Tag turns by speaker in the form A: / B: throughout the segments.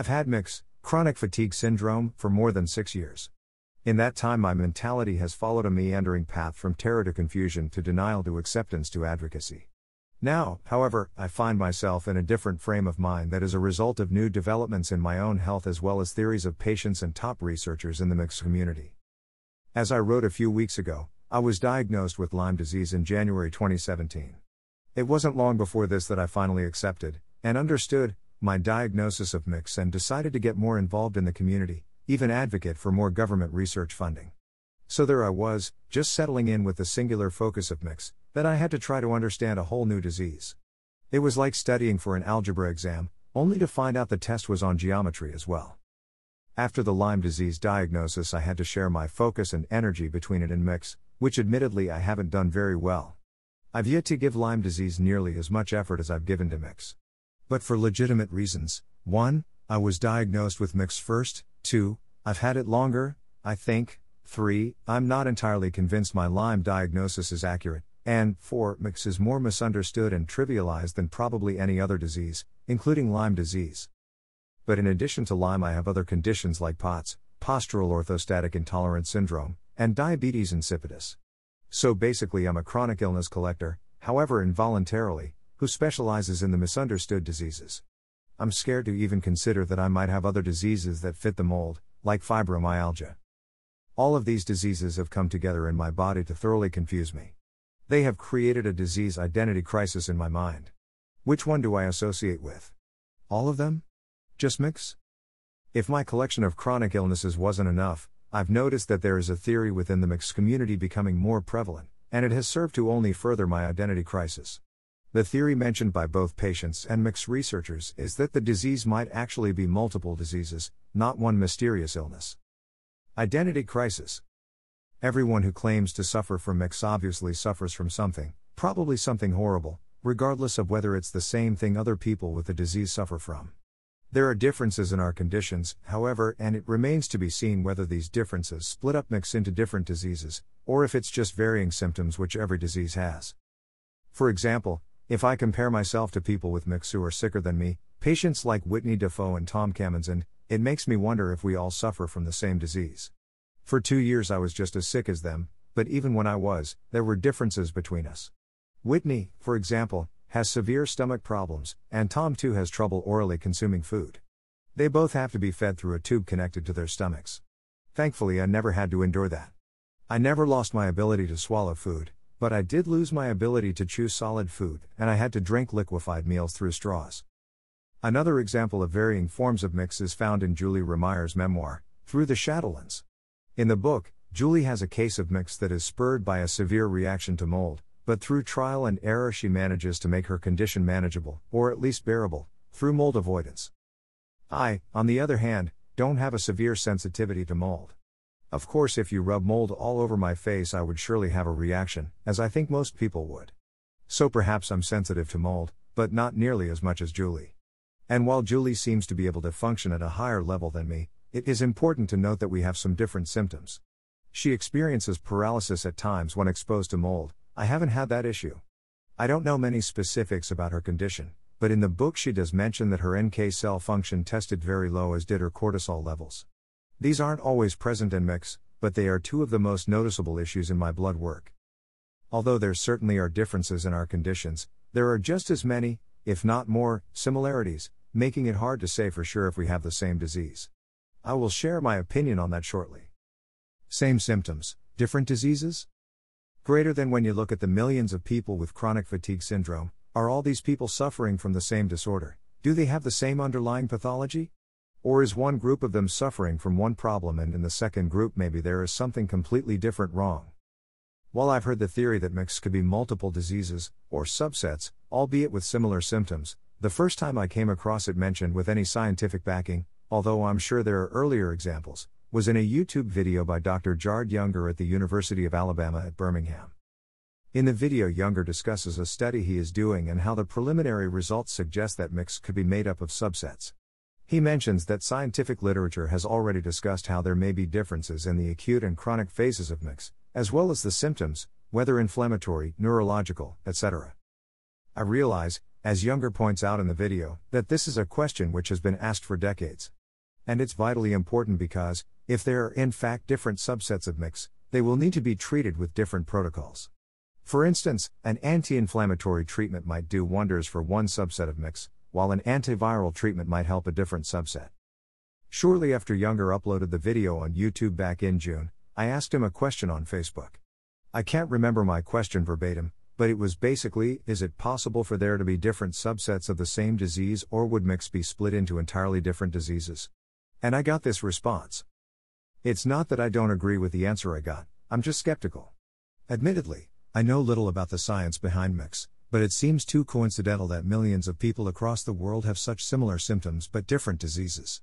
A: I've had mix, chronic fatigue syndrome, for more than six years. In that time, my mentality has followed a meandering path from terror to confusion to denial to acceptance to advocacy. Now, however, I find myself in a different frame of mind that is a result of new developments in my own health as well as theories of patients and top researchers in the mixed community. As I wrote a few weeks ago, I was diagnosed with Lyme disease in January 2017. It wasn't long before this that I finally accepted and understood my diagnosis of mix and decided to get more involved in the community, even advocate for more government research funding. So there I was, just settling in with the singular focus of mix, that I had to try to understand a whole new disease. It was like studying for an algebra exam, only to find out the test was on geometry as well. After the Lyme disease diagnosis, I had to share my focus and energy between it and mix, which admittedly I haven't done very well. I've yet to give Lyme disease nearly as much effort as I've given to mix. But for legitimate reasons 1. I was diagnosed with mix first, 2. I've had it longer, I think, 3. I'm not entirely convinced my Lyme diagnosis is accurate, and 4. Mix is more misunderstood and trivialized than probably any other disease, including Lyme disease. But in addition to Lyme, I have other conditions like POTS, postural orthostatic intolerance syndrome, and diabetes insipidus. So basically, I'm a chronic illness collector, however involuntarily, who specializes in the misunderstood diseases. I'm scared to even consider that I might have other diseases that fit the mold, like fibromyalgia. All of these diseases have come together in my body to thoroughly confuse me. They have created a disease identity crisis in my mind. Which one do I associate with? All of them? Just mix? If my collection of chronic illnesses wasn't enough, I've noticed that there is a theory within the mix community becoming more prevalent, and it has served to only further my identity crisis. The theory mentioned by both patients and mix researchers is that the disease might actually be multiple diseases, not one mysterious illness. Identity crisis. Everyone who claims to suffer from mix obviously suffers from something, probably something horrible, regardless of whether it's the same thing other people with the disease suffer from. There are differences in our conditions, however, and it remains to be seen whether these differences split up mix into different diseases, or if it's just varying symptoms which every disease has. For example, if I compare myself to people with mix who are sicker than me, patients like Whitney Dafoe and Tom Kamen-Zinn, it makes me wonder if we all suffer from the same disease. For two years I was just as sick as them, but even when I was, there were differences between us. Whitney, for example, has severe stomach problems, and Tom too has trouble orally consuming food. They both have to be fed through a tube connected to their stomachs. Thankfully, I never had to endure that. I never lost my ability to swallow food, but I did lose my ability to chew solid food, and I had to drink liquefied meals through straws. Another example of varying forms of mix is found in Julie Rehmeyer's memoir, Through the Shadowlands. In the book, Julie has a case of mix that is spurred by a severe reaction to mold, but through trial and error she manages to make her condition manageable, or at least bearable, through mold avoidance. I, on the other hand, don't have a severe sensitivity to mold. Of course, if you rub mold all over my face, I would surely have a reaction, as I think most people would. So perhaps I'm sensitive to mold, but not nearly as much as Julie. And while Julie seems to be able to function at a higher level than me, it is important to note that we have some different symptoms. She experiences paralysis at times when exposed to mold. I haven't had that issue. I don't know many specifics about her condition, but in the book she does mention that her NK cell function tested very low, as did her cortisol levels. These aren't always present in mix, but they are two of the most noticeable issues in my blood work. Although there certainly are differences in our conditions, there are just as many, if not more, similarities, making it hard to say for sure if we have the same disease. I will share my opinion on that shortly. Same symptoms, different diseases? Greater than when you look at the millions of people with chronic fatigue syndrome, are all these people suffering from the same disorder? Do they have the same underlying pathology? Or is one group of them suffering from one problem and in the second group maybe there is something completely different wrong? While I've heard the theory that mix could be multiple diseases, or subsets, albeit with similar symptoms, the first time I came across it mentioned with any scientific backing, although I'm sure there are earlier examples, was in a YouTube video by Dr. Jarred Younger at the University of Alabama at Birmingham. In the video, Younger discusses a study he is doing and how the preliminary results suggest that mix could be made up of subsets. He mentions that scientific literature has already discussed how there may be differences in the acute and chronic phases of mix, as well as the symptoms, whether inflammatory, neurological, etc. I realize, as Younger points out in the video, that this is a question which has been asked for decades. And it's vitally important because, if there are in fact different subsets of mix, they will need to be treated with different protocols. For instance, an anti inflammatory treatment might do wonders for one subset of mix, while an antiviral treatment might help a different subset. Shortly after Younger uploaded the video on YouTube back in June, I asked him a question on Facebook. I can't remember my question verbatim, but it was basically Is it possible for there to be different subsets of the same disease, or would mix be split into entirely different diseases? And I got this response. It's not that I don't agree with the answer I got, I'm just skeptical. Admittedly, I know little about the science behind mix, but it seems too coincidental that millions of people across the world have such similar symptoms but different diseases.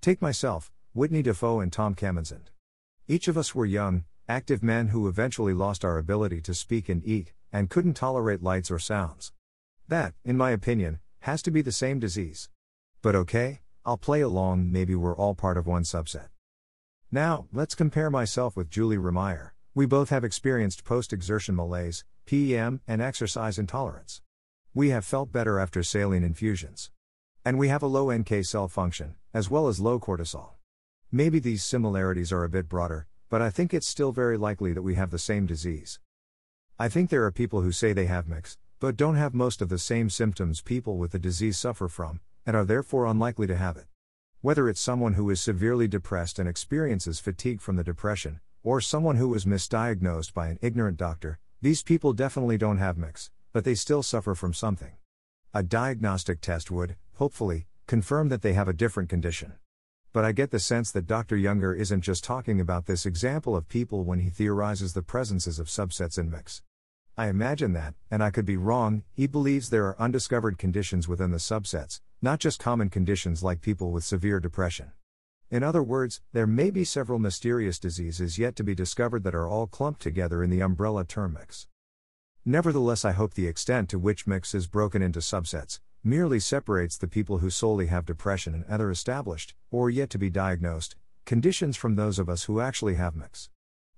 A: Take myself, Whitney Dafoe, and Tom Kamen-Zind. Each of us were young, active men who eventually lost our ability to speak and eat, and couldn't tolerate lights or sounds. That, in my opinion, has to be the same disease. But okay, I'll play along, maybe we're all part of one subset. Now, let's compare myself with Julie Rehmeyer. We both have experienced post exertion malaise, PEM, and exercise intolerance. We have felt better after saline infusions. And we have a low NK cell function, as well as low cortisol. Maybe these similarities are a bit broader, but I think it's still very likely that we have the same disease. I think there are people who say they have mix, but don't have most of the same symptoms people with the disease suffer from, and are therefore unlikely to have it. Whether it's someone who is severely depressed and experiences fatigue from the depression, or someone who was misdiagnosed by an ignorant doctor, these people definitely don't have mix, but they still suffer from something. A diagnostic test would, hopefully, confirm that they have a different condition. But I get the sense that Dr. Younger isn't just talking about this example of people when he theorizes the presences of subsets in mix. I imagine that, and I could be wrong, he believes there are undiscovered conditions within the subsets, not just common conditions like people with severe depression. In other words, there may be several mysterious diseases yet to be discovered that are all clumped together in the umbrella term mix. Nevertheless, I hope the extent to which mix is broken into subsets merely separates the people who solely have depression and other established, or yet to be diagnosed, conditions from those of us who actually have mix.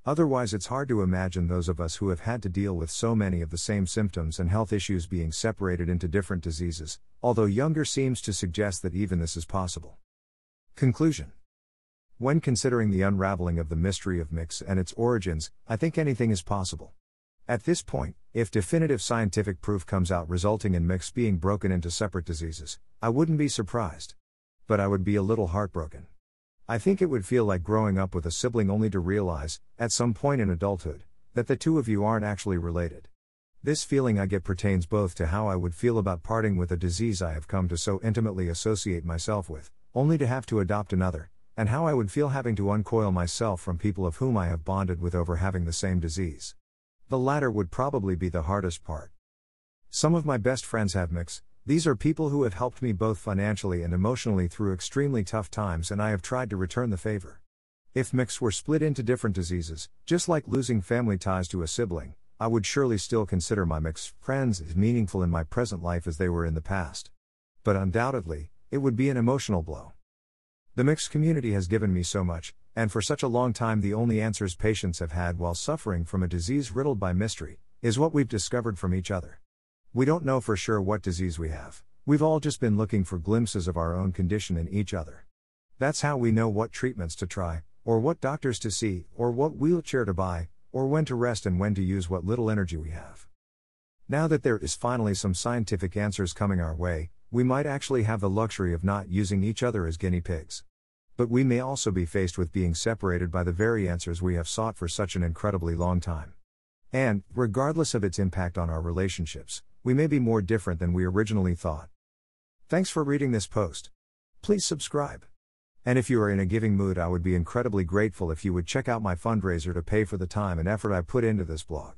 A: Otherwise, it's hard to imagine those of us who have had to deal with so many of the same symptoms and health issues being separated into different diseases, although Younger seems to suggest that even this is possible. Conclusion When considering the unraveling of the mystery of mix and its origins, I think anything is possible. At this point, if definitive scientific proof comes out resulting in mix being broken into separate diseases, I wouldn't be surprised. But I would be a little heartbroken. I think it would feel like growing up with a sibling only to realize, at some point in adulthood, that the two of you aren't actually related. This feeling I get pertains both to how I would feel about parting with a disease I have come to so intimately associate myself with, only to have to adopt another, and how I would feel having to uncoil myself from people of whom I have bonded with over having the same disease. The latter would probably be the hardest part. Some of my best friends have mix, these are people who have helped me both financially and emotionally through extremely tough times, and I have tried to return the favor. If mix were split into different diseases, just like losing family ties to a sibling, I would surely still consider my mixed friends as meaningful in my present life as they were in the past. But undoubtedly, it would be an emotional blow. The mixed community has given me so much, and for such a long time, the only answers patients have had while suffering from a disease riddled by mystery is what we've discovered from each other. We don't know for sure what disease we have. We've all just been looking for glimpses of our own condition in each other. That's how we know what treatments to try, or what doctors to see, or what wheelchair to buy, or when to rest and when to use what little energy we have. Now that there is finally some scientific answers coming our way, we might actually have the luxury of not using each other as guinea pigs. But we may also be faced with being separated by the very answers we have sought for such an incredibly long time. And, regardless of its impact on our relationships, we may be more different than we originally thought. Thanks for reading this post. Please subscribe. And if you are in a giving mood, I would be incredibly grateful if you would check out my fundraiser to pay for the time and effort I put into this blog.